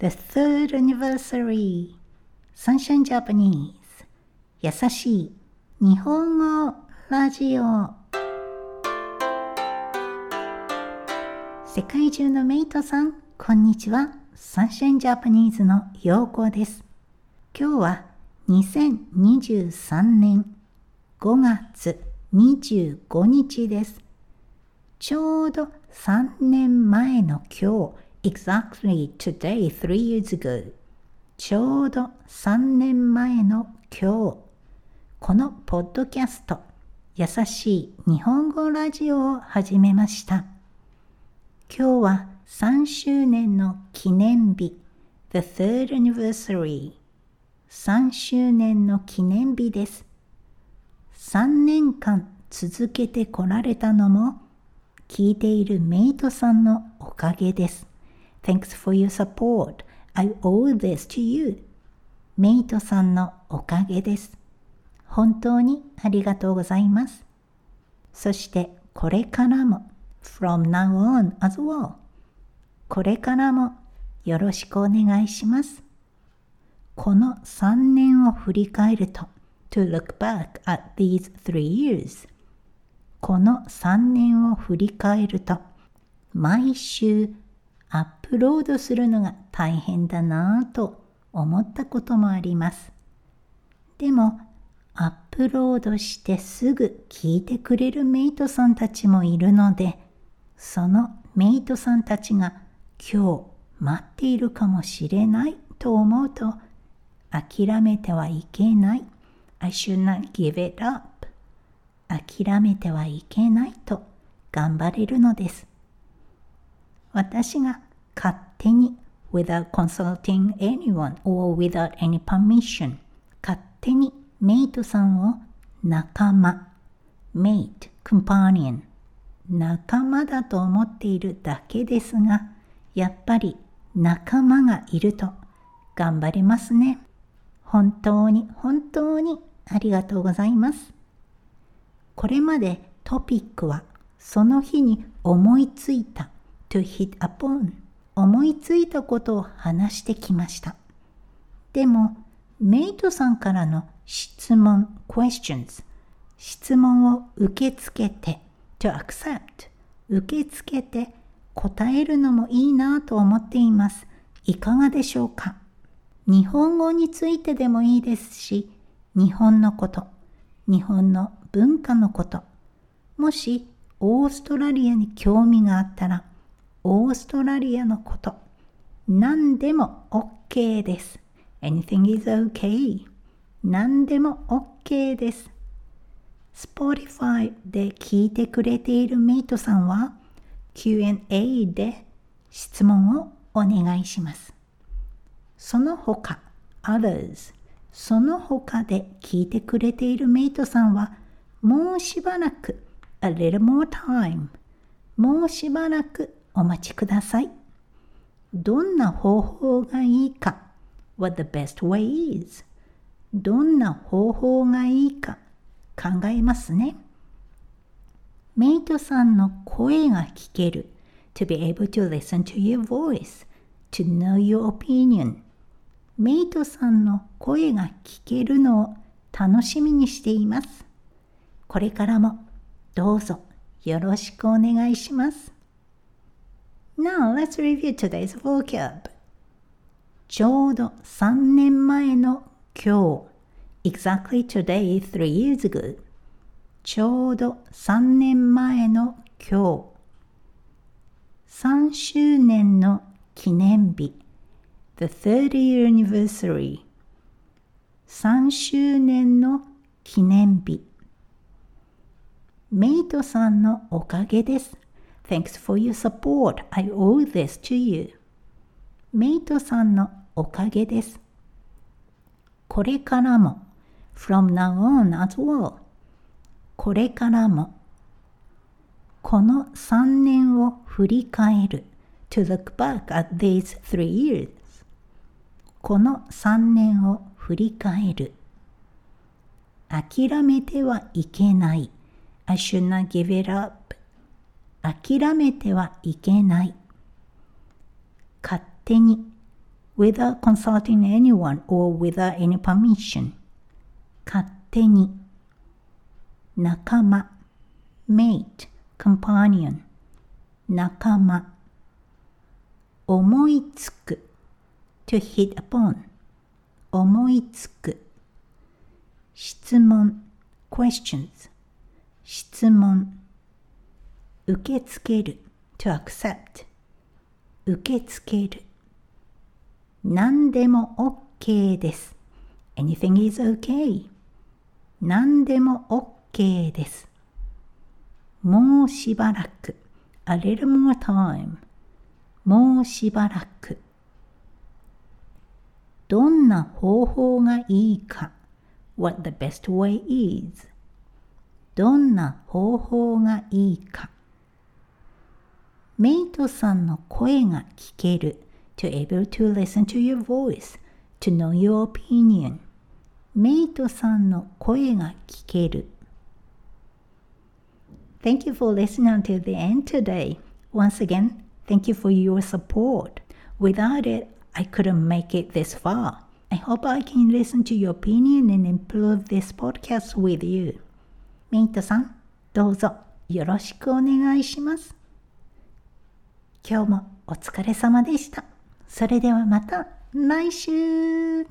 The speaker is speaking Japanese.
The third anniversary Sunshine Japanese 優しい日本語ラジオ世界中のメイトさん、こんにちは。サンシャインジャパニーズの陽子です。今日は2023年5月25日です。ちょうど3年前の今日、exactly today, three years ago. ちょうど3年前の今日、このポッドキャスト、優しい日本語ラジオを始めました。今日は3周年の記念日、the third anniversary。3周年の記念日です。3年間続けてこられたのも聞いているメイトさんのおかげです。Thanks for your support. I owe this to you. メイトさんのおかげです。本当にありがとうございます。そしてこれからも from now on as well これからもよろしくお願いします。この3年を振り返ると to look back at these three years この3年を振り返ると、毎週アップロードするのが大変だなぁと思ったこともあります。でも、アップロードしてすぐ聞いてくれるメイトさんたちもいるので、そのメイトさんたちが今日待っているかもしれないと思うと、諦めてはいけない。I should not give it up. 諦めてはいけないと頑張れるのです。私が勝手に without consulting anyone or without any permission 勝手にメイトさんを仲間 mate, companion 仲間だと思っているだけですがやっぱり仲間がいると頑張れますね。本当に本当にありがとうございます。これまでトピックはその日に思いついた to hit upon 思いついたことを話してきました。でもメイトさんからの質問 questions 質問を受け付けて to accept 受け付けて答えるのもいいなと思っています。いかがでしょうか？日本語についてでもいいですし、日本のこと、日本の文化のこと。もしオーストラリアに興味があったら、オーストラリアのこと。何でも OK です。Anything is okay. 何でも OK です。Spotify で聞いてくれているメイトさんは Q&A で質問をお願いします。その他、others その他で聞いてくれているメイトさんはもうしばらく、a little more time、もうしばらくお待ちください。どんな方法がいいか、what the best way is、どんな方法がいいか考えますね。メイトさんの声が聞ける。to be able to listen to your voice, to know your opinion. メイトさんの声が聞けるのを楽しみにしています。これからもどうぞよろしくお願いします。Now let's review today's vocab. ちょうど3年前の今日 exactly today three years ago ちょうど3年前の今日3周年の記念日 the 30 year anniversary 3周年の記念日メイトさんのおかげです。Thanks for your support. I owe this to you. メイトさんのおかげです。これからも from now on as well これからもこの3年を振り返る to look back at these three years この3年を振り返る諦めてはいけない I should not give it up. 諦めてはいけない。勝手に without consulting anyone or without any permission 勝手に仲間 mate companion 仲間思いつく to hit upon 思いつく質問 questions 質問受け付ける to accept 受け付ける何でも OK です anything is OK 何でも OK ですもうしばらく a little more time もうしばらくどんな方法がいいか what the best way is どんな方法がいいかメイトさんの声が聞ける to able to listen to your voice to know your opinion メイトさんの声が聞ける Thank you for listening to the end today. Once again, thank you for your support. Without it, I couldn't make it this far. I hope I can listen to your opinion and improve this podcast with you. メイトさん、どうぞよろしくお願いします。 今日もお疲れ様でした。それではまた来週